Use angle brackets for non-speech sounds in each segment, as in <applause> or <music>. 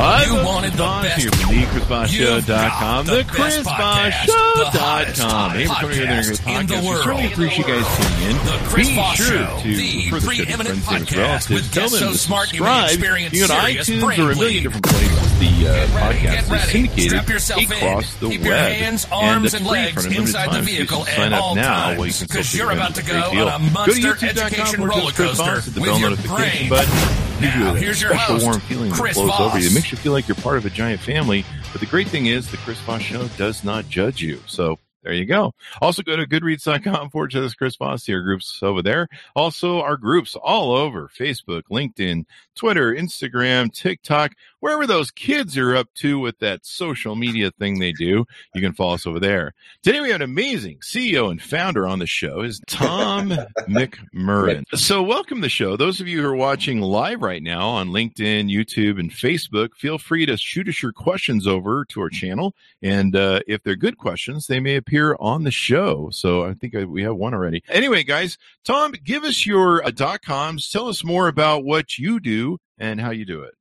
You wanted the best. Here from You've thechrisvossshow.com, got the the best podcast, the hottest chrisvossshow.com. Hey, we're coming here great podcast in the podcast. We certainly appreciate you guys tuning in. The Chris Be Voss sure Show, to the refer the to preeminent friends, famous podcast relatives. with Tell them so to smart you may subscribe. You iTunes or a million different places. The uh, ready, podcast get is ready. syndicated across in. the Keep web. your hands, and arms, it's and free legs inside the. So vehicle sign at up all now. times, Well, you can still 'cause take you're about to go deal. on a Go to monster education roller coaster Voss, the with bell your notification brain. button. Now, a here's your special host, warm feeling that Chris flows over you. It makes you feel like you're part of a giant family. But the great thing is, the Chris Voss Show does not judge you. So there you go. Also, go to goodreads.com forward slash Chris Voss. See our groups over there. Also, our groups all over Facebook, LinkedIn, Twitter, Instagram, TikTok, wherever those kids are up to with that social media thing they do. You can follow us over there. Today, we have an amazing CEO and founder on the show is Tom <laughs> McMurrain. So welcome to the show. Those of you who are watching live right now on LinkedIn, YouTube, and Facebook, feel free to shoot us your questions over to our channel. And uh, if they're good questions, they may appear on the show. So I think we have one already. Anyway, guys, Tom, give us your uh, dot coms. Tell us more about what you do and how you do it.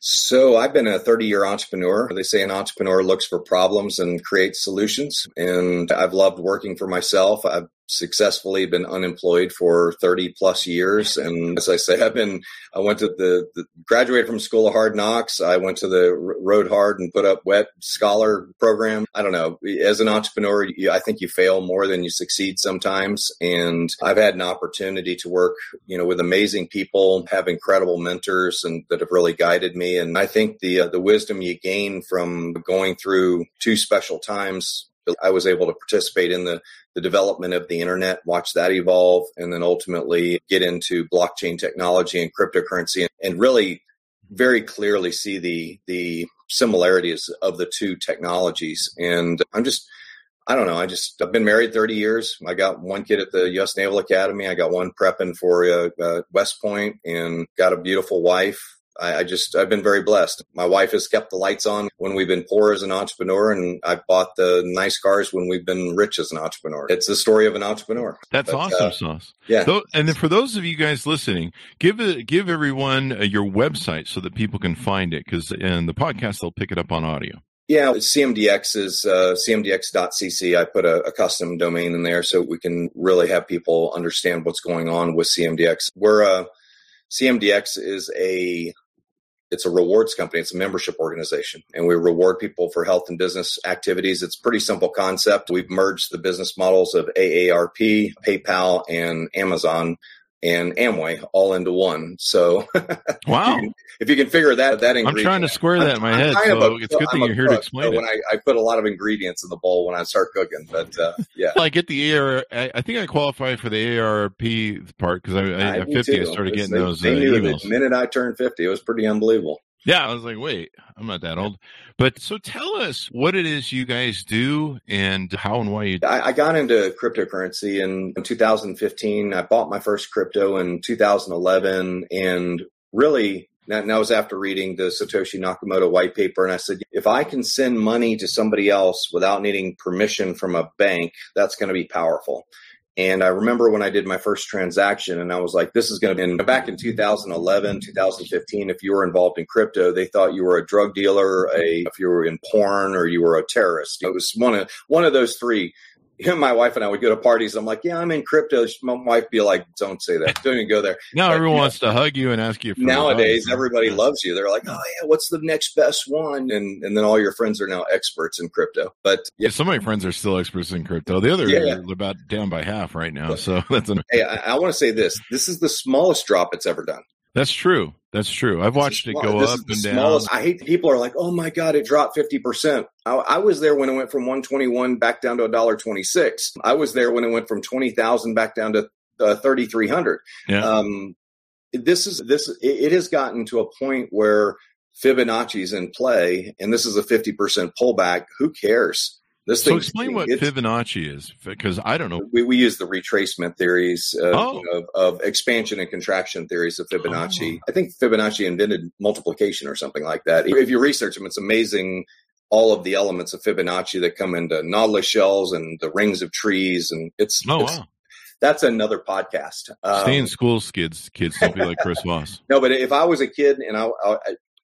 So I've been a 30 year entrepreneur. They say an entrepreneur looks for problems and creates solutions. And I've loved working for myself. I've successfully been unemployed for 30 plus years. And as I say, I've been, I went to the, the graduated from School of Hard Knocks. I went to the Road Hard and put up wet scholar program. I don't know. As an entrepreneur, you, I think you fail more than you succeed sometimes. And I've had an opportunity to work, you know, with amazing people, have incredible mentors and that have really guided me. And I think the, uh, the wisdom you gain from going through two special times I was able to participate in the, the development of the internet, watch that evolve, and then ultimately get into blockchain technology and cryptocurrency and, and really very clearly see the the similarities of the two technologies. And I'm just I don't know. I just I've been married 30 years. I got one kid at the U.S. Naval Academy. I got one prepping for uh, uh, West Point, and got a beautiful wife. I, I just I've been very blessed. My wife has kept the lights on when we've been poor as an entrepreneur, and I've bought the nice cars when we've been rich as an entrepreneur. It's the story of an entrepreneur. That's But, awesome uh, sauce. yeah. Tho- and then for those of you guys listening, give it, give everyone uh, your website so that people can find it because in the podcast they'll pick it up on audio. Yeah, CMDX is uh, cmdx.cc. I put a, a custom domain in there so we can really have people understand what's going on with CMDX. We're uh, CMDX is a it's a rewards company. It's a membership organization, and we reward people for health and business activities. It's pretty simple concept. We've merged the business models of AARP, PayPal, and Amazon and Amway all into one. So Wow. <laughs> if, you can, if you can figure that that ingredient, I'm trying to square that in my I'm head. of So a- it's good thing I'm you're here to explain so it. When I, I put a lot of ingredients in the bowl when I start cooking, but uh, yeah, I get the AR. I I think I qualify for the ARP part because I, I, at do 50 I started getting they, those uh, They knew it emails. the minute I turned fifty. It was pretty unbelievable. Yeah, I was like, wait, I'm not that old. But so tell us what it is you guys do and how and why you. I, I got into cryptocurrency in, in 2015. I bought my first crypto in 2011, and really. That, that was after reading the Satoshi Nakamoto white paper. And I said, if I can send money to somebody else without needing permission from a bank, that's going to be powerful. And I remember when I did my first transaction, and I was like, this is going to be back in 2011, 2015. If you were involved in crypto, they thought you were a drug dealer, a, if you were in porn, or you were a terrorist. It was one of, one of those three. Him, my wife and I would go to parties. I'm like, yeah, I'm in crypto. My wife would be like, don't say that. Don't even go there. <laughs> Now But, everyone yeah. wants to hug you and ask you. For Nowadays, everybody loves you. They're like, oh yeah, what's the next best one? And and then all your friends are now experts in crypto. But Yeah, yeah, some of my friends are still experts in crypto. The other Yeah. are about down by half right now. So <laughs> that's an, hey, I, I want to say this. This is the smallest drop it's ever done. That's true. That's true. I've watched it go this up and down. I hate people are like, oh my god, it dropped fifty percent. I, I was there when it went from one twenty one back down to a dollar twenty six. I was there when it went from twenty thousand back down to uh, thirty three hundred. Yeah. Um, this is this. It, it has gotten to a point where Fibonacci's in play, and this is a fifty percent pullback. Who cares? This So explain what Fibonacci is because I don't know. we, we use the retracement theories uh, Oh. of, of expansion and contraction theories of Fibonacci. Oh. I think Fibonacci invented multiplication or something like that. If you research them, it's amazing all of the elements of Fibonacci that come into nautilus shells and the rings of trees, and it's, Oh it's wow! that's another podcast. Um, Stay in school, kids. Kids, don't be like Chris Voss. <laughs> no, but if I was a kid and I, I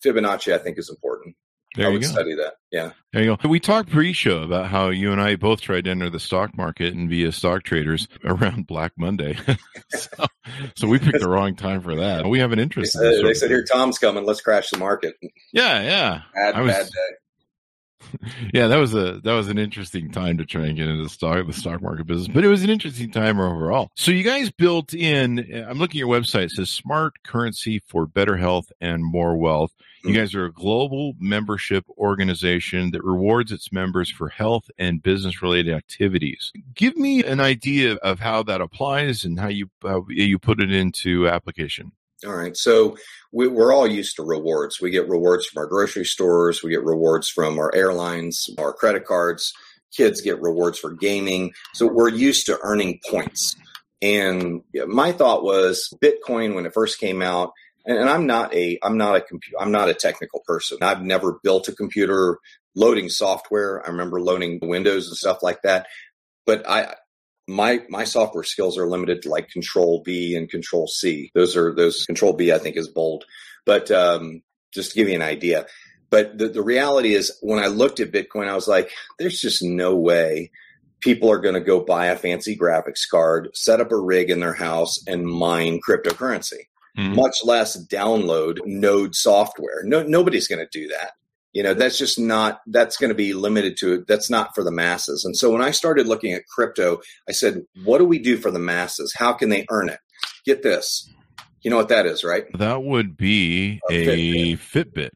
Fibonacci, I think, is important. There I would go. study that. Yeah. There you go. We talked pre-show about how you and I both tried to enter the stock market and be a stock traders <laughs> around Black Monday. <laughs> so, so we picked the wrong time for that. We have an They interest. in said, they said "Here, Tom's coming. Let's crash the market." Yeah, yeah. Bad, I was- bad day. <laughs> yeah, that was a that was an interesting time to try and get into the stock the stock market business, but it was an interesting time overall. So you guys built in. I'm looking at your website. It says smart currency for better health and more wealth. You Mhm. guys are a global membership organization that rewards its members for health and business related activities. Give me an idea of how that applies and how you how you put it into application. All right. So we, we're all used to rewards. We get rewards from our grocery stores. We get rewards from our airlines, our credit cards. Kids get rewards for gaming. So we're used to earning points. And my thought was Bitcoin when it first came out. And, and I'm not a I'm not a computer I'm not a technical person. I've never built a computer loading software. I remember loading Windows and stuff like that. But I my my software skills are limited to like control B and control C. Those are those control B I think is bold. But um, just to give you an idea. But the, the reality is when I looked at Bitcoin, I was like, there's just no way people are going to go buy a fancy graphics card, set up a rig in their house and mine cryptocurrency, Mhm. much less download node software. No, nobody's going to do that. You know, that's just not, that's going to be limited to, it. that's not for the masses. And so when I started looking at crypto, I said, what do we do for the masses? How can they earn it? Get this. You know what that is, right? That would be A a Fitbit,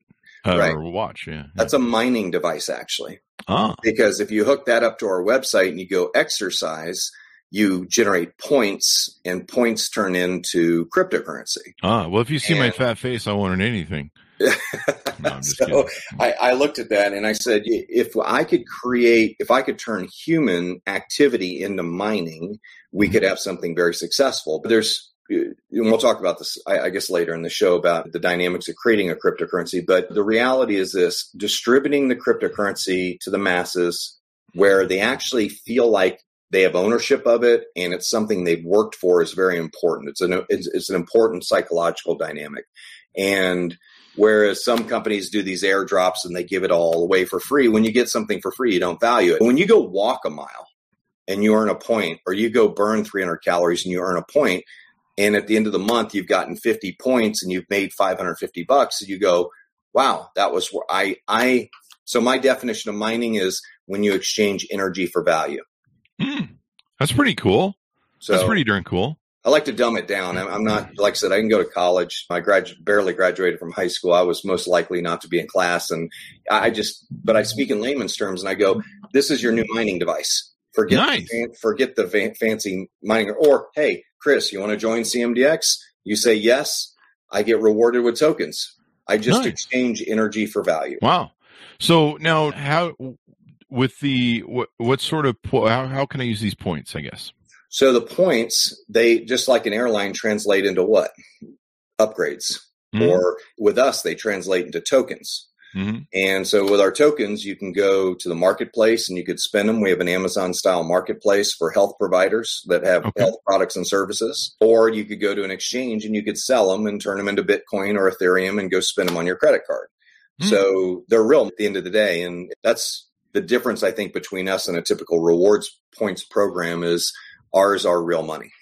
uh, Right. or watch. Yeah. That's a mining device, actually. ah. because if you hook that up to our website and you go exercise, you generate points, and points turn into cryptocurrency. Ah, well, if you see my fat face, I won't earn anything. No, <laughs> so. I, I looked at that and I said, if I could create, if I could turn human activity into mining, we could have something very successful. But there's, uh, and we'll talk about this, I, I guess, later in the show about the dynamics of creating a cryptocurrency. But the reality is this distributing the cryptocurrency to the masses where they actually feel like they have ownership of it and it's something they've worked for is very important. It's an, it's, it's an important psychological dynamic. And Whereas some companies do these airdrops and they give it all away for free. When you get something for free, you don't value it. When you go walk a mile and you earn a point, or you go burn 300 calories and you earn a point, and at the end of the month you've gotten 50 points and you've made 550 bucks, you go, "Wow, that was where I I." So my definition of mining is when you exchange energy for value. Hmm. That's pretty cool. So That's pretty darn cool. I like to dumb it down. I'm, I'm not, like I said, I can go to college. I grad, barely graduated from high school. I was most likely not to be in class. And I just, but I speak in layman's terms and I go, this is your new mining device. Forget, Nice. the, forget the fa- fancy mining. Or, hey, Chris, you want to join CMDX? You say yes. I get rewarded with tokens. I just Nice. exchange energy for value. Wow. So now, how with the what what sort of po- how how can I use these points? I guess. So the points, they just like an airline translate into what? Upgrades. Mhm. Or with us, they translate into tokens. Mhm. And so with our tokens, you can go to the marketplace and you could spend them. We have an Amazon style marketplace for health providers that have Okay. health products and services. Or you could go to an exchange and you could sell them and turn them into Bitcoin or Ethereum and go spend them on your credit card. Hmm. So they're real at the end of the day. And that's the difference, I think, between us and a typical rewards points program is ours are real money.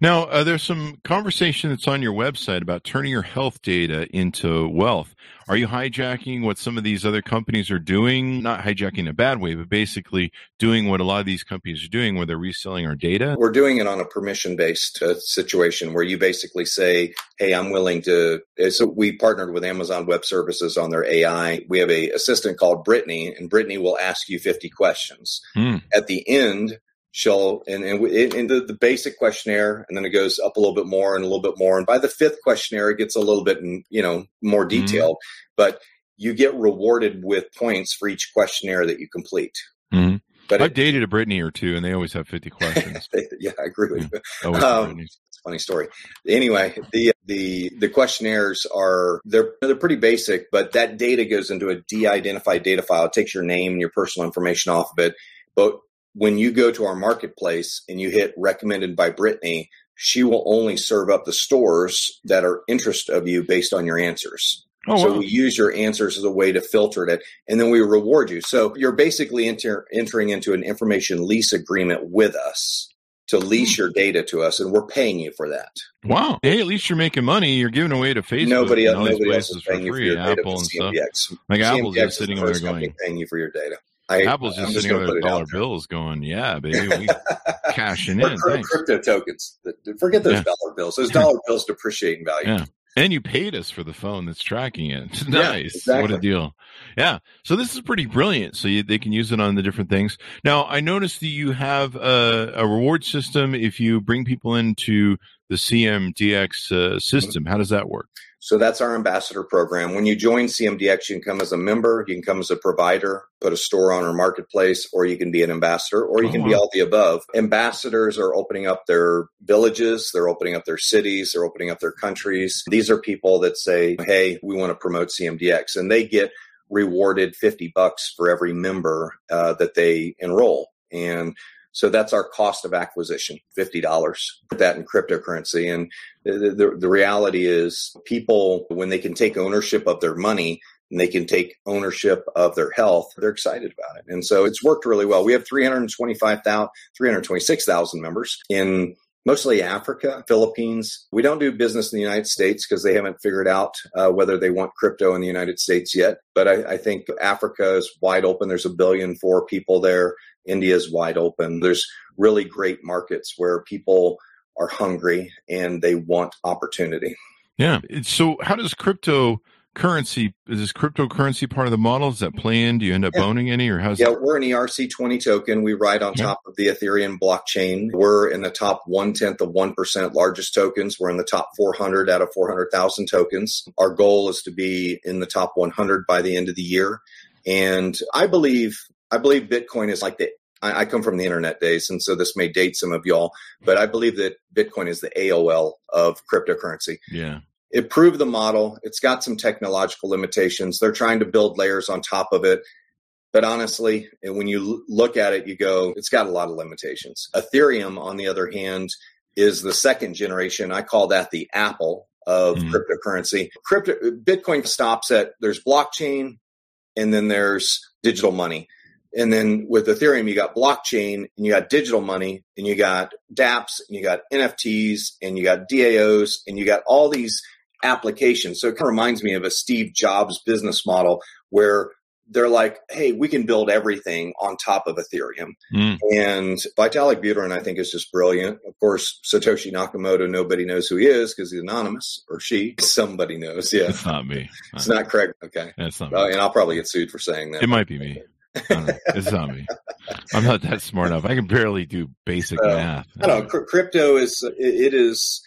Now, uh, there's some conversation that's on your website about turning your health data into wealth. Are you hijacking what some of these other companies are doing? Not hijacking in a bad way, but basically doing what a lot of these companies are doing, where they're reselling our data. We're doing it on a permission based uh, situation where you basically say, Hey, I'm willing to. So we partnered with Amazon Web Services on their AI. We have a assistant called Brittany, and Brittany will ask you 50 questions. Hmm. At the end, she'll, and, and in the, the basic questionnaire, and then it goes up a little bit more and a little bit more. And by the fifth questionnaire, it gets a little bit, you know, more detailed, but you get rewarded with points for each questionnaire that you complete. Mhm. But I've it, dated a Brittany or two, and they always have 50 questions. <laughs> yeah, I agree with you. Always Um, It's a funny story. Anyway, the the the questionnaires are they're they're pretty basic, but that data goes into a de-identified data file. It takes your name and your personal information off of it. But when you go to our marketplace and you hit recommended by Brittany, she will only serve up the stores that are interest of you based on your answers. Oh, so wow. we use your answers as a way to filter it, and then we reward you. So you're basically enter, entering into an information lease agreement with us to lease Hmm. your data to us, and we're paying you for that. wow. Hey, at least you're making money. You're giving away to Facebook. nobody and else, nobody else is paying you for your data. Apple but and stuff. CMDX. Like Apple's CMDX just is sitting over there going. paying you for your data. I, Apple's I'm just sitting gonna there dollar bills going, yeah, baby, we <laughs> cashing in. crypto- crypto tokens. Forget those Yeah. dollar bills. Those dollar bills depreciate in value. Yeah. And you paid us for the phone that's tracking it. <laughs> Yeah, nice. What a deal. Yeah. So this is pretty brilliant. So you, they can use it on the different things. Now, I noticed that you have a, a reward system if you bring people into the CMDX uh, system. How does that work? So that's our ambassador program. When you join CMDX, you can come as a member, you can come as a provider, put a store on our marketplace, or you can be an ambassador, or you Oh, can be all the above. Ambassadors are opening up their villages, they're opening up their cities, they're opening up their countries. These are people that say, Hey, we want to promote CMDX, and they get rewarded 50 bucks for every member uh, that they enroll. And so that's our cost of acquisition, $50. Put that in cryptocurrency. And the, the, the reality is people, when they can take ownership of their money and they can take ownership of their health, they're excited about it. And so it's worked really well. We have 325,000, 326,000 members in mostly Africa, Philippines. We don't do business in the United States because they haven't figured out uh, whether they want crypto in the United States yet. But I, I think Africa is wide open. There's a billion four people there. India is wide open. There's really great markets where people are hungry and they want opportunity. Yeah. So how does cryptocurrency, is this cryptocurrency part of the model? Does that play in? Do you end up Yeah. owning any or how's Yeah, that? we're an ERC20 token. We ride on Yeah. top of the Ethereum blockchain. We're in the top one tenth of 1% largest tokens. We're in the top 400 out of 400,000 tokens. Our goal is to be in the top 100 by the end of the year. And I believe, I believe Bitcoin is like the I I come from the internet days, and so this may date some of y'all, but I believe that Bitcoin is the AOL of cryptocurrency Yeah. it proved the model. It's got some technological limitations. They're trying to build layers on top of it. But honestly, when you look at it, you go, it's got a lot of limitations. Ethereum, on the other hand, is the second generation. I call that the Apple of Mhm. cryptocurrency. Crypto Bitcoin stops at there's blockchain and then there's digital money. And then with Ethereum, you got blockchain and you got digital money and you got dApps and you got NFTs and you got DAOs and you got all these applications. So it kind of reminds me of a Steve Jobs business model where they're like, hey, we can build everything on top of Ethereum. Mm. And Vitalik Buterin, I think, is just brilliant. Of course, Satoshi Nakamoto, nobody knows who he is because he's anonymous or she. Somebody knows. Yeah. It's not me. It's not Craig. Okay. That's not Uh, and I'll probably get sued for saying that. It might be me. I don't know. It's not me. I'm not that smart enough. I can barely do basic math. I don't know. Cr- Crypto is it, it is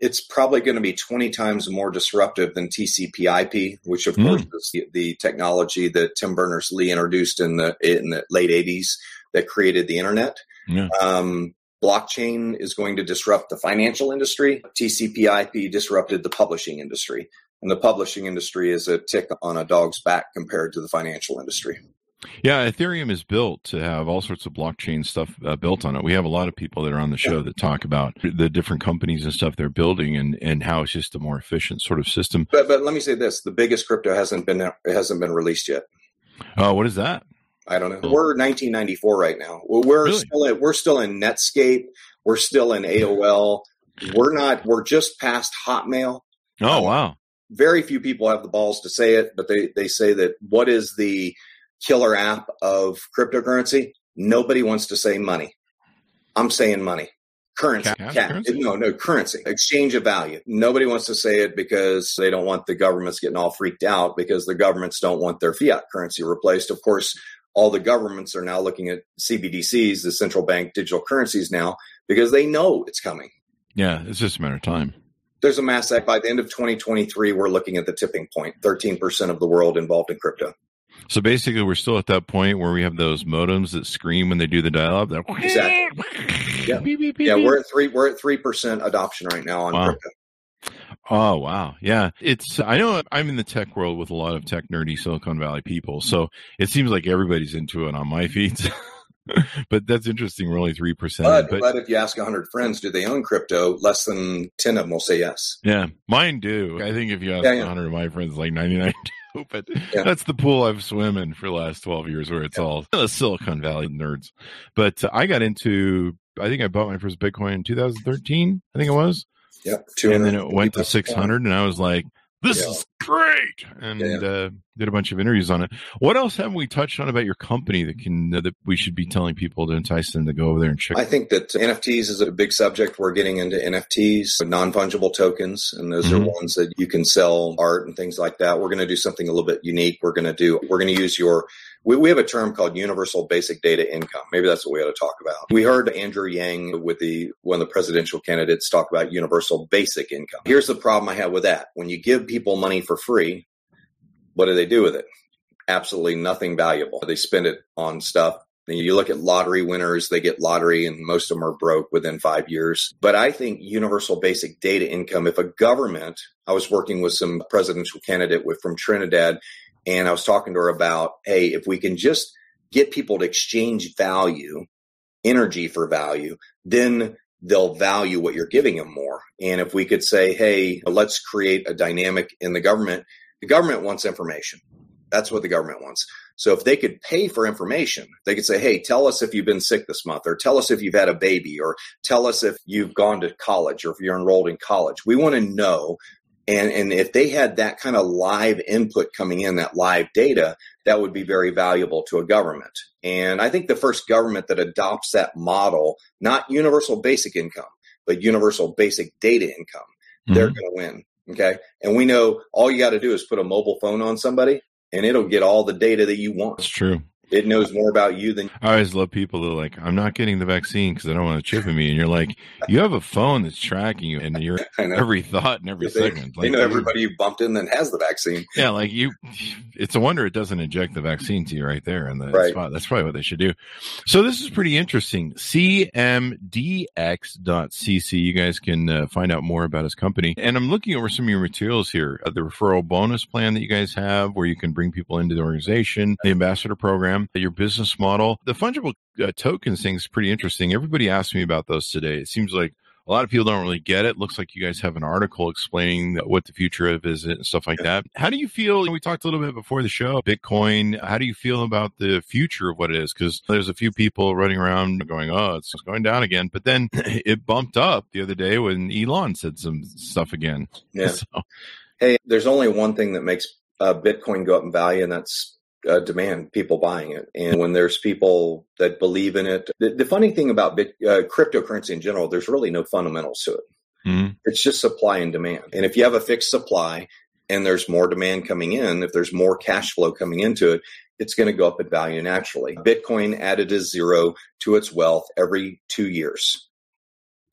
it's probably going to be 20 times more disruptive than TCP/IP, which of Mm. course is the, the technology that Tim Berners Lee introduced in the in the late 80s that created the internet. Yeah. Um, blockchain is going to disrupt the financial industry. TCP/IP disrupted the publishing industry, and the publishing industry is a tick on a dog's back compared to the financial industry. Yeah, Ethereum is built to have all sorts of blockchain stuff uh, built on it. We have a lot of people that are on the show that talk about the different companies and stuff they're building and, and how it's just a more efficient sort of system. But but let me say this: the biggest crypto hasn't been it hasn't been released yet. Oh, what is that? I don't know. Oh. We're 1994 right now. We're Really? still in, we're still in Netscape. We're still in AOL. We're not. We're just past Hotmail. Oh, Um, wow. Very few people have the balls to say it, but they they say that what is the killer app of cryptocurrency? Nobody wants to say money. I'm saying money. Currency. Cash Ca- currency? No, no, currency. Exchange of value. Nobody wants to say it because they don't want the governments getting all freaked out because the governments don't want their fiat currency replaced. Of course, all the governments are now looking at CBDCs, the central bank digital currencies now, because they know it's coming. Yeah, it's just a matter of time. There's a mass act by the end of 2023. We're looking at the tipping point 13% of the world involved in crypto. So basically, we're still at that point where we have those modems that scream when they do the dial-up. They're- <laughs> Exactly. <laughs> Yeah. Beep, beep, beep, Yeah, we're at three. We're at three percent adoption right now on Wow. crypto. Oh wow, yeah. It's I know I'm in the tech world with a lot of tech nerdy Silicon Valley people, so it seems like everybody's into it on my feeds. <laughs> but that's interesting. We're only three percent. But, But, but if you ask 100 friends, do they own crypto? Less than 10 of them will say yes. yeah, mine do. I think if you ask Yeah, yeah. 100 of my friends, like 99 do. But Yeah. that's the pool I've swim in for the last 12 years, where it's all the Silicon Valley nerds. But uh, I got into. I think I bought my first Bitcoin in 2013. I think it was. Yep. and then it went to 600 and i was like this Yeah. is great and Yeah. uh, did a bunch of interviews on it what else haven't we touched on about your company that can uh, that we should be telling people to entice them to go over there and check I think that NFTs is a big subject. We're getting into NFTs, non fungible tokens, and those Mhm. are ones that you can sell art and things like that. We're going to do something a little bit unique. We're going to do, we're going to use your, we, we have a term called universal basic data income. Maybe that's what we ought to talk about. We heard Andrew Yang with the, one of the presidential candidates talk about universal basic income. Here's the problem I have with that. When you give people money for free, what do they do with it? Absolutely nothing valuable. They spend it on stuff you look at lottery winners, they get lottery and most of them are broke within five years. But I think universal basic data income, if a government, I was working with some presidential candidate with from Trinidad and I was talking to her about, hey, if we can just get people to exchange value, energy for value, then they'll value what you're giving them more. And if we could say, hey, let's create a dynamic in the government, the government wants information. That's what the government wants. So if they could pay for information, they could say, Hey, tell us if you've been sick this month, or tell us if you've had a baby, or tell us if you've gone to college or if you're enrolled in college. We want to know. And, and if they had that kind of live input coming in, that live data, that would be very valuable to a government. And I think the first government that adopts that model, not universal basic income, but universal basic data income, they're Mhm. going to win. Okay. And we know all you got to do is put a mobile phone on somebody and it'll get all the data that you want. That's true. It knows more about you than I always love people that are like, I'm not getting the vaccine because I don't want to chip in me. And you're like, you have a phone that's tracking you and your <laughs> every thought and every They- second. They Like, know everybody you bumped in that has the vaccine. Yeah, like you, it's a wonder it doesn't inject the vaccine to you right there in the Right. spot. That's probably what they should do. So this is pretty interesting. CMDX.cc. You guys can uh, find out more about his company. And I'm looking over some of your materials here. Uh, the referral bonus plan that you guys have, where you can bring people into the organization, the ambassador program, your business model, the fungible uh, tokens thing is pretty interesting. Everybody asked me about those today. It seems like a lot of people don't really get it. Looks like you guys have an article explaining what the future of is and stuff like that. How do you feel? We talked a little bit before the show, Bitcoin. How do you feel about the future of what it is? Because there's a few people running around going, "Oh, it's going down again," but then <clears throat> it bumped up the other day when Elon said some stuff again. Yeah. <laughs> So, Hey, there's only one thing that makes uh, Bitcoin go up in value, and that's uh, demand, people buying it. And when there's people that believe in it, the, the funny thing about Bit, uh, cryptocurrency in general, there's really no fundamentals to it. mhm. It's just supply and demand. And if you have a fixed supply and there's more demand coming in, if there's more cash flow coming into it, it's going to go up in value naturally. Bitcoin added a zero to its wealth every two years.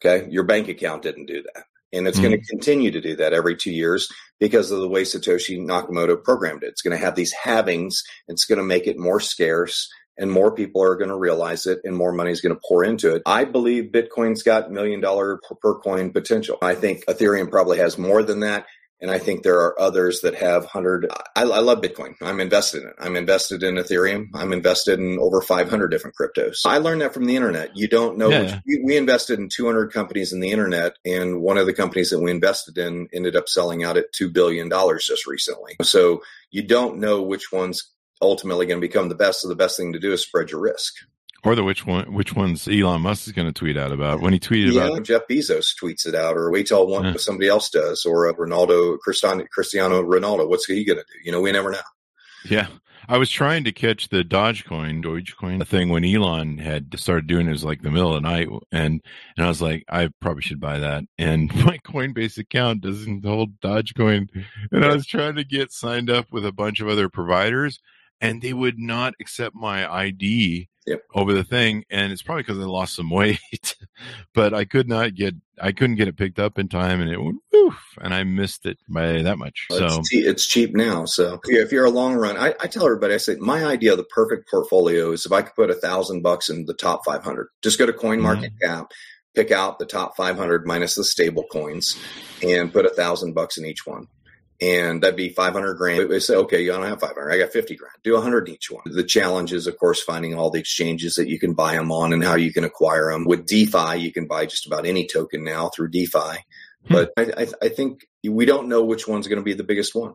Okay. Your bank account didn't do that. And it's going to mm. continue to do that every two years because of the way Satoshi Nakamoto programmed it. It's going to have these halvings. It's going to make it more scarce and more people are going to realize it and more money is going to pour into it. I believe Bitcoin's got million dollar per, per coin potential. I think Ethereum probably has more than that. And I think there are others that have hundred. I, I love Bitcoin. I'm invested in it. I'm invested in Ethereum. I'm invested in over 500 different cryptos. I learned that from the internet. You don't know. Yeah. Which, we, we invested in 200 companies in the internet, and one of the companies that we invested in ended up selling out at two billion dollars just recently. So you don't know which one's ultimately going to become the best. So the best thing to do is spread your risk. Or the which one? Which one's Elon Musk is going to tweet out about when he tweeted Yeah, about? Jeff Bezos tweets it out, or wait till one Yeah. somebody else does, or uh, Ronaldo, Cristiano, Cristiano Ronaldo. What's he going to do? You know, we never know. Yeah. I was trying to catch the Dogecoin, Dogecoin thing when Elon had started doing it. It was like the middle of the night. And, and I was like, I probably should buy that. And <laughs> my Coinbase account doesn't hold Dogecoin. And I was trying to get signed up with a bunch of other providers and they would not accept my ID Yep. over the thing. And it's probably because I lost some <laughs> weight, but I could not get, I couldn't get it picked up in time and it went woof and I missed it by that much. So it's, che- it's cheap now. So yeah, if you're a long run, I, I tell everybody, I say my idea of the perfect portfolio is if I could put a thousand bucks in the top 500, just go to mm-hmm. Coin Market Cap, pick out the top 500 minus the stable coins, and put a thousand bucks in each one. And that'd be 500 grand. They say, okay, you don't have 500. I got 50 grand. Do 100 each one. The challenge is, of course, finding all the exchanges that you can buy them on and how you can acquire them. With DeFi, you can buy just about any token now through DeFi. Hmm. But I, I, I, think we don't know which one's going to be the biggest one.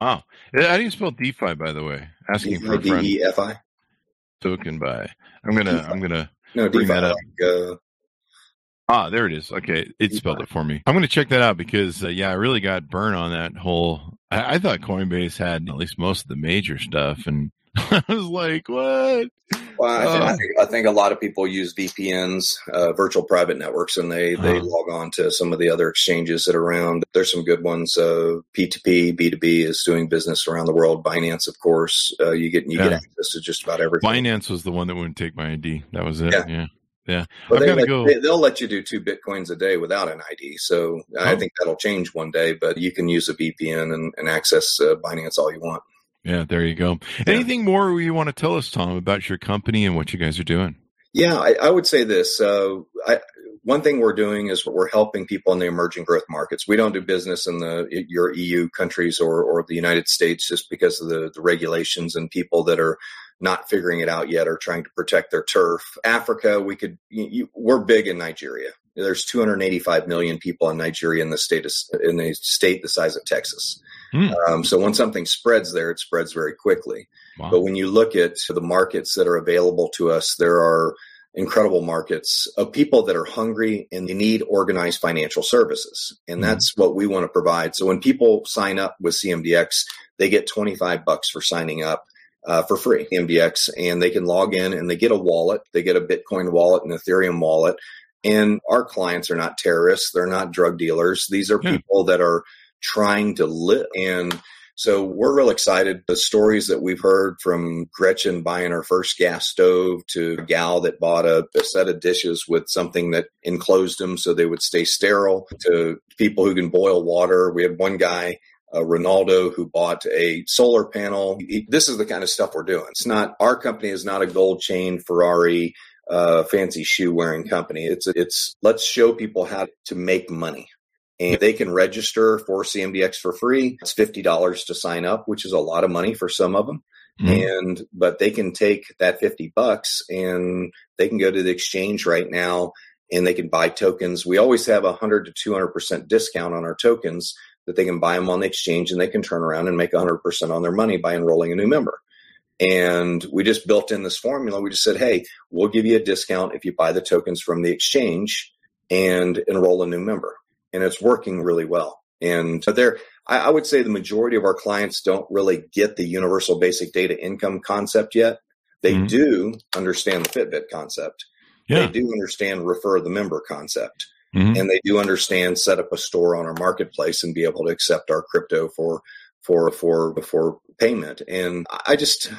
Oh, how do you spell DeFi, by the way? Asking for a friend. D-E-F-I. Token buy. I'm gonna. I'm gonna. No, bring DeFi, that up. Like, uh, Ah, there it is. Okay, it spelled it for me. I'm going to check that out because uh, yeah, I really got burned on that whole. I, I, thought Coinbase had at least most of the major stuff, and <laughs> I was like, what? Well, I, uh, I, think, I think, a lot of people use VPNs, uh, virtual private networks, and they they uh-huh. log on to some of the other exchanges that are around. There's some good ones. P2P, uh, B2B is doing business around the world. Binance, of course, uh, you get you yeah. get access to just about everything. Binance was the one that wouldn't take my ID. That was it. Yeah. yeah. Yeah, but they let, go. they, will let you do two bitcoins a day without an ID. So oh. I think that'll change one day. But you can use a VPN and, and access uh, Binance all you want. Yeah, there you go. Yeah. Anything more you want to tell us, Tom, about your company and what you guys are doing? Yeah, I, I would say this. Uh, I, one thing we're doing is we're helping people in the emerging growth markets. We don't do business in the your EU countries or, or the United States just because of the, the regulations and people that are not figuring it out yet or trying to protect their turf. Africa, we could, you, we're big in Nigeria. There's 285 million people in Nigeria in the state of, in a state the size of Texas. Hmm. Um, so when something spreads there, it spreads very quickly. Wow. But when you look at the markets that are available to us, there are incredible markets of people that are hungry and they need organized financial services. And hmm. that's what we want to provide. So when people sign up with CMDX, they get 25 bucks for signing up uh, for free, MDX, and they can log in and they get a wallet. They get a Bitcoin wallet and Ethereum wallet. And our clients are not terrorists. They're not drug dealers. These are yeah. people that are trying to live. And so we're real excited. The stories that we've heard from Gretchen buying her first gas stove to a gal that bought a, a, set of dishes with something that enclosed them so they would stay sterile to people who can boil water. We had one guy uh, Ronaldo who bought a solar panel. He, this is the kind of stuff we're doing. It's not our company is not a gold chain Ferrari uh, fancy shoe wearing company. It's it's let's show people how to make money. And they can register for CMDX for free. It's fifty dollars to sign up, which is a lot of money for some of them. Mm-hmm. And but they can take that fifty bucks and they can go to the exchange right now and they can buy tokens. We always have a hundred to two hundred percent discount on our tokens that they can buy them on the exchange and they can turn around and make 100% on their money by enrolling a new member. And we just built in this formula. We just said, hey, we'll give you a discount if you buy the tokens from the exchange and enroll a new member. And it's working really well. And there, I, I would say the majority of our clients don't really get the universal basic data income concept yet. They mm-hmm. do understand the Fitbit concept. Yeah. They do understand refer the member concept. Mm-hmm. And they do understand set up a store on our marketplace and be able to accept our crypto for for for for payment. And I just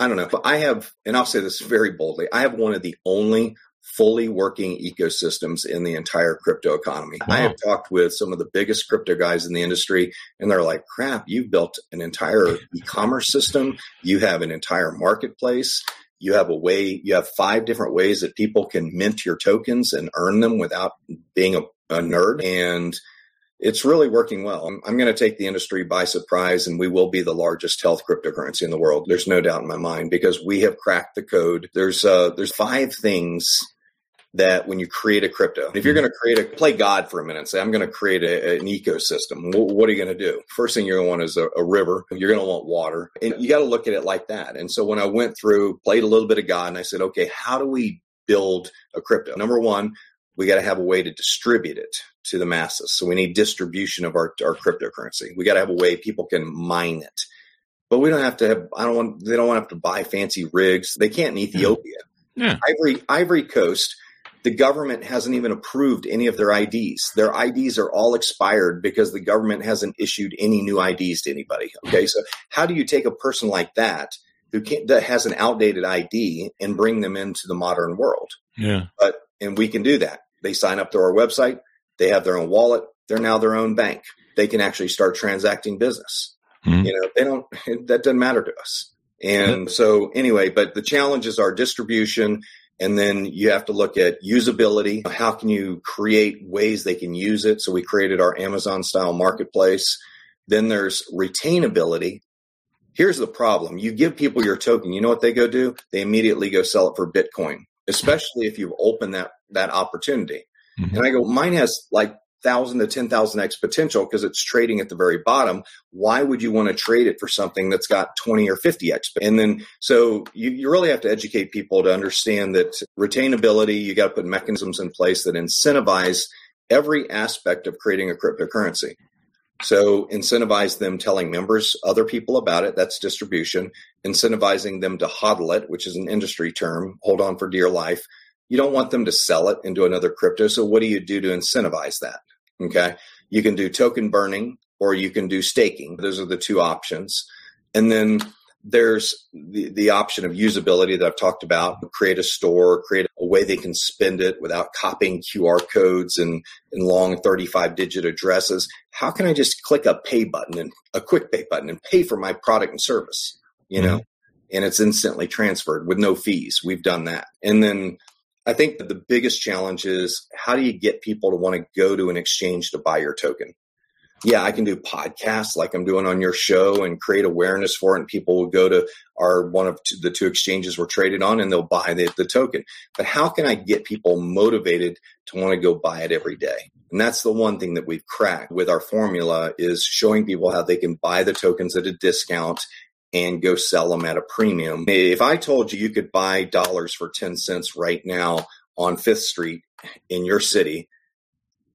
I don't know. But I have, and I'll say this very boldly, I have one of the only fully working ecosystems in the entire crypto economy. Wow. I have talked with some of the biggest crypto guys in the industry, and they're like, crap, you've built an entire <laughs> e commerce system, you have an entire marketplace, you have a way, you have five different ways that people can mint your tokens and earn them without being a, a nerd. And it's really working well. I'm, I'm going to take the industry by surprise and we will be the largest health cryptocurrency in the world. There's no doubt in my mind because we have cracked the code. There's, uh, there's five things that when you create a crypto, if you're mm-hmm. going to create a play God for a minute say, I'm going to create a, an ecosystem, what, what, are you going to do? First thing you're going to want is a, a river. You're going to want water. And you got to look at it like that. And so when I went through, played a little bit of God and I said, okay, how do we build a crypto? Number one, we got to have a way to distribute it to the masses. So we need distribution of our, our cryptocurrency. We got to have a way people can mine it. But we don't have to have, I don't want, they don't want to have to buy fancy rigs. They can't in mm-hmm. Ethiopia. Yeah. Ivory, Ivory Coast the government hasn't even approved any of their IDs. Their IDs are all expired because the government hasn't issued any new IDs to anybody. Okay, so how do you take a person like that who can't, that has an outdated ID and bring them into the modern world? Yeah, but and we can do that. They sign up through our website. They have their own wallet. They're now their own bank. They can actually start transacting business. Mm-hmm. You know, they don't. <laughs> That doesn't matter to us. And so anyway, but the challenges are distribution and then you have to look at usability. How can you create ways they can use it? So we created our Amazon style marketplace. Then there's retainability. Here's the problem. You give people your token, you know what they go do? They immediately go sell it for Bitcoin, especially if you've opened that that opportunity. Mhm. And I go, mine has like thousand to ten thousand x potential because it's trading at the very bottom. Why would you want to trade it for something that's got twenty or fifty x? And then so you, you really have to educate people to understand that retainability. You got to put mechanisms in place that incentivize every aspect of creating a cryptocurrency. So incentivize them telling members, other people about it. That's distribution. Incentivizing them to hodl it, which is an industry term, hold on for dear life. You don't want them to sell it into another crypto. So what do you do to incentivize that? Okay. You can do token burning or you can do staking. Those are the two options. And then there's the, the option of usability that I've talked about. Create a store, create a way they can spend it without copying QR codes and, and long 35 digit addresses. How can I just click a pay button and a quick pay button and pay for my product and service? You mm-hmm. know, and it's instantly transferred with no fees. We've done that. And then I think that the biggest challenge is how do you get people to want to go to an exchange to buy your token? Yeah, I can do podcasts like I'm doing on your show and create awareness for it. And people will go to our one of two, the two exchanges we're traded on and they'll buy the, the token. But how can I get people motivated to want to go buy it every day? And that's the one thing that we've cracked with our formula is showing people how they can buy the tokens at a discount and go sell them at a premium. If I told you you could buy dollars for 10 cents right now on Fifth Street in your city,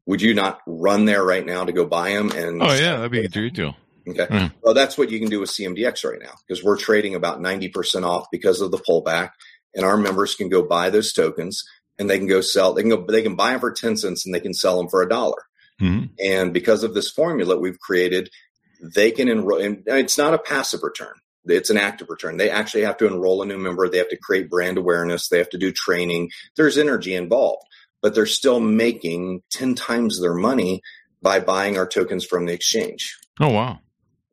would you not run there right now to go buy them? And Oh yeah, that'd be a great deal. Okay. Mm. Well, that's what you can do with CMDX right now because we're trading about 90% off because of the pullback and our members can go buy those tokens and they can go sell, they can go, they can buy them for 10 cents and they can sell them for a dollar. Mhm. And because of this formula we've created, they can enroll, and it's not a passive return. It's an active return. They actually have to enroll a new member. They have to create brand awareness. They have to do training. There's energy involved, but they're still making 10 times their money by buying our tokens from the exchange. Oh wow.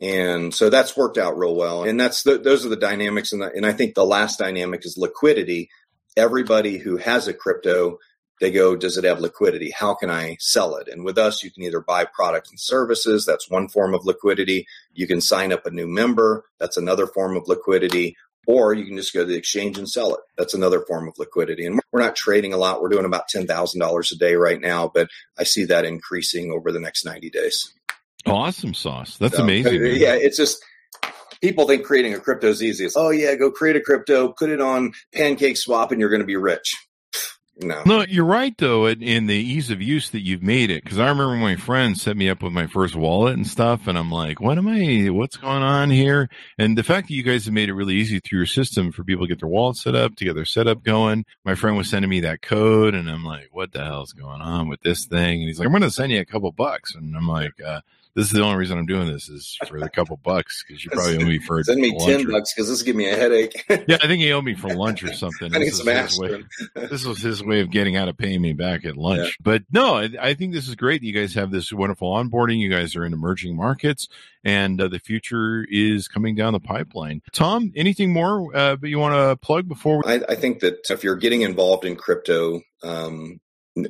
And so that's worked out real well. And that's the, those are the dynamics. And, the, and I think the last dynamic is liquidity. Everybody who has a crypto, they go, does it have liquidity? How can I sell it? And with us, you can either buy products and services. That's one form of liquidity. You can sign up a new member. That's another form of liquidity. Or you can just go to the exchange and sell it. That's another form of liquidity. And we're not trading a lot. We're doing about $10,000 a day right now, but I see that increasing over the next 90 days. Awesome sauce. That's So, amazing. man. Yeah, it's just people think creating a crypto is easy. It's, oh yeah, go create a crypto, put it on Pancake Swap, and you're going to be rich. No, No, you're right though in, in the ease of use that you've made it. Because I remember my friend set me up with my first wallet and stuff, and I'm like, "What am I? What's going on here?" And the fact that you guys have made it really easy through your system for people to get their wallet set up, to get their setup going. My friend was sending me that code, and I'm like, "What the hell's going on with this thing?" And he's like, "I'm going to send you a couple bucks," and I'm like, uh, "This is the only reason I'm doing this is for the couple bucks because you probably owe me for send me ten bucks because this is giving me a headache. <laughs> Yeah, I think he owed me for lunch or something. I need This some his way- aspirin. this was his way of getting out of paying me back at lunch. Yeah. But no, I, I think this is great. You guys have this wonderful onboarding. You guys are in emerging markets, and uh, the future is coming down the pipeline. Tom, anything more uh, but you want to plug before we? I, I think that if you're getting involved in crypto, um,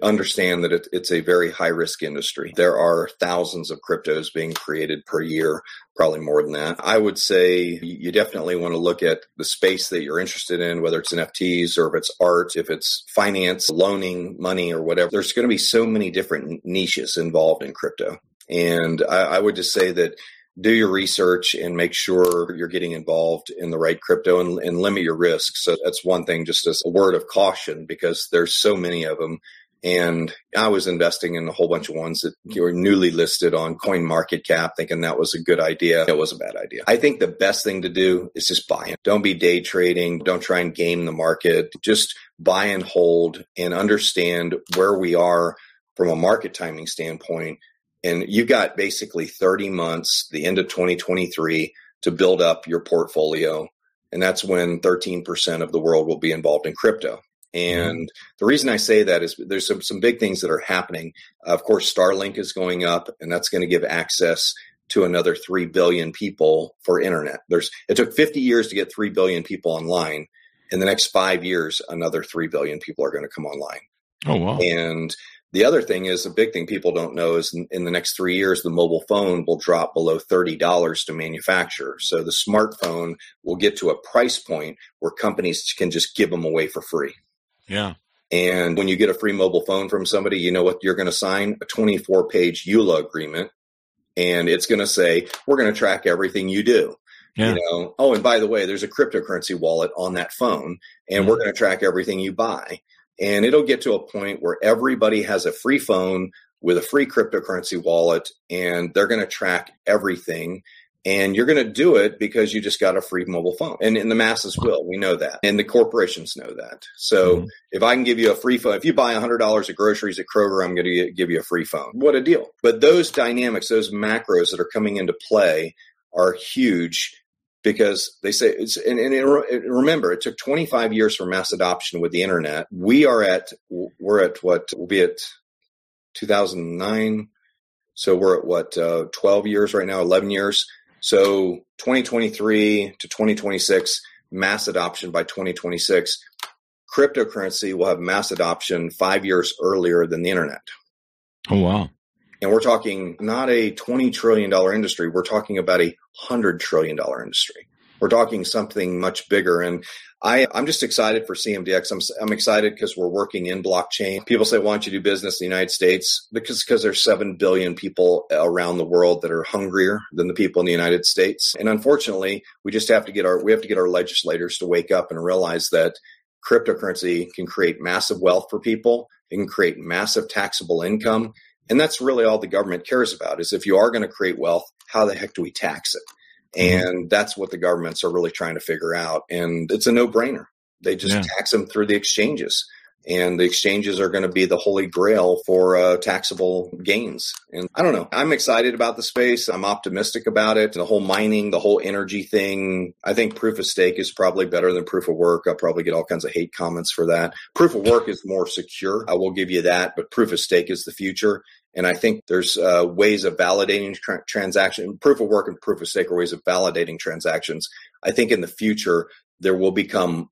understand that it, it's a very high risk industry. There are thousands of cryptos being created per year, probably more than that. I would say you definitely want to look at the space that you're interested in, whether it's NFTs or if it's art, if it's finance, loaning money or whatever. There's going to be so many different niches involved in crypto. And I, I would just say that do your research and make sure you're getting involved in the right crypto and, and limit your risks. So that's one thing, just as a word of caution, because there's so many of them. And I was investing in a whole bunch of ones that were newly listed on Coin Market Cap, thinking that was a good idea. It was a bad idea. I think the best thing to do is just buy it. Don't be day trading. Don't try and game the market. Just buy and hold and understand where we are from a market timing standpoint. And you've got basically 30 months, the end of 2023, to build up your portfolio. And that's when 13% of the world will be involved in crypto. Mm-hmm. And the reason I say that is there's some, some big things that are happening. of course, Starlink is going up, and that's going to give access to another 3 billion people for internet. There's it took 50 years to get 3 billion people online. In the next 5 years, another 3 billion people are going to come online. Oh wow! And The other thing is a big thing people don't know is in, in the next three years, the mobile phone will drop below $30 to manufacture. So the smartphone will get to a price point where companies can just give them away for free. Yeah. And when you get a free mobile phone from somebody, you know what you're going to sign? A 24 page EULA agreement. And it's going to say, we're going to track everything you do. Yeah. You know, oh, and by the way, there's a cryptocurrency wallet on that phone, and we're Mhm. going to track everything you buy. And it'll get to a point where everybody has a free phone with a free cryptocurrency wallet, and they're going to track everything. And you're going to do it because you just got a free mobile phone. And, and the masses will. We know that. And the corporations know that. So Mhm. if I can give you a free phone, if you buy $100 of groceries at Kroger, I'm going to give you a free phone. What a deal. But those dynamics, those macros that are coming into play are huge because they say it's and, and it, remember it took 25 years for mass adoption with the internet we are at we're at what we'll be at 2009 so we're at what uh, 12 years right now 11 years so 2023 to 2026 mass adoption by 2026 cryptocurrency will have mass adoption five years earlier than the internet Oh wow. and we're talking not a $20 trillion industry. We're talking about a $100 trillion industry. We're talking something much bigger. And I, I'm just excited for CMDX. I'm, I'm excited because we're working in blockchain. People say, why don't you do business in the United States? Because, because there's 7 billion people around the world that are hungrier than the people in the United States. And unfortunately, we just have to get our, we have to get our legislators to wake up and realize that cryptocurrency can create massive wealth for people. It can create massive taxable income. And that's really all the government cares about is if you are going to create wealth, how the heck do we tax it? And that's what the governments are really trying to figure out. And it's a no brainer. They just Yeah. tax them through the exchanges. And the exchanges are going to be the holy grail for uh, taxable gains. And I don't know. I'm excited about the space. I'm optimistic about it. The whole mining, the whole energy thing. I think proof of stake is probably better than proof of work. I'll probably get all kinds of hate comments for that. Proof of work is more secure. I will give you that, but proof of stake is the future. And I think there's uh, ways of validating tra- transaction. Proof of work and proof of stake are ways of validating transactions. I think in the future there will become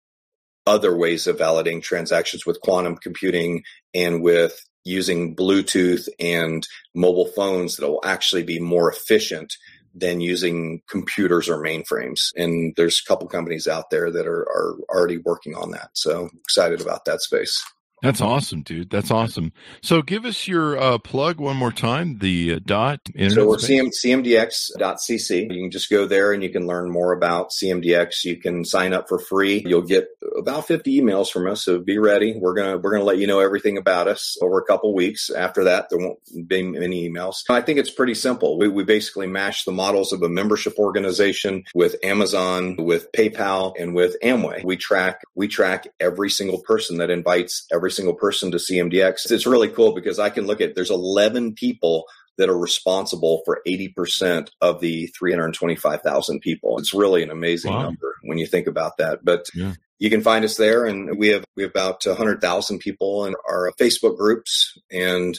other ways of validating transactions with quantum computing and with using Bluetooth and mobile phones that will actually be more efficient than using computers or mainframes. And there's a couple companies out there that are, are already working on that. So excited about that space. That's awesome, dude. That's awesome. So give us your uh, plug one more time. The uh, dot. So we're. CM, cmdx.cc. You can just go there and you can learn more about CMDX. You can sign up for free. You'll get about 50 emails from us. So be ready. We're going to, we're going to let you know everything about us over a couple weeks. After that, there won't be many emails. I think it's pretty simple. We, we basically mash the models of a membership organization with Amazon, with PayPal and with Amway. We track, we track every single person that invites every single person to CMDX. It's really cool because I can look at, there's 11 people that are responsible for 80% of the 325,000 people. It's really an amazing Wow. number when you think about that. But Yeah. you can find us there and we have we have about 100,000 people in our Facebook groups and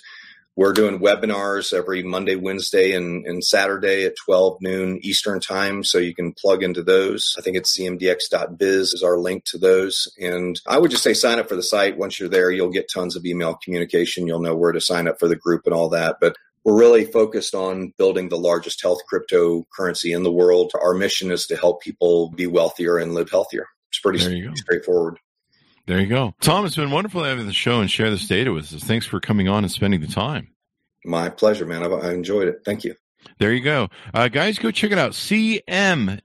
we're doing webinars every Monday, Wednesday, and, and Saturday at 12 noon Eastern time. So you can plug into those. I think it's cmdx.biz is our link to those. And I would just say sign up for the site. Once you're there, you'll get tons of email communication. You'll know where to sign up for the group and all that. But we're really focused on building the largest health cryptocurrency in the world. Our mission is to help people be wealthier and live healthier. It's pretty straightforward. There you go. Tom, it's been wonderful having the show and share this data with us. Thanks for coming on and spending the time. My pleasure, man. I, I enjoyed it. Thank you. There you go. Uh, guys, go check it out. CMDX.cc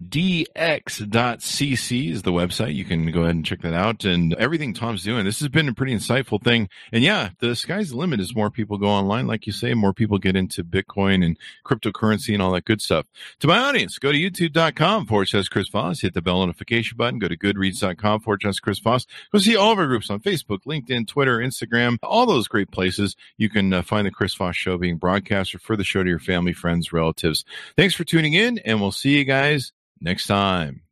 is the website. You can go ahead and check that out and everything Tom's doing. This has been a pretty insightful thing. And yeah, the sky's the limit as more people go online. Like you say, more people get into Bitcoin and cryptocurrency and all that good stuff. To my audience, go to youtube.com forward slash Chris Voss. Hit the bell notification button. Go to goodreads.com forward slash Chris Voss. Go see all of our groups on Facebook, LinkedIn, Twitter, Instagram, all those great places. You can uh, find the Chris Voss show being broadcast or refer the show to your family, friends, relatives. Thanks for tuning in, and we'll see you guys next time.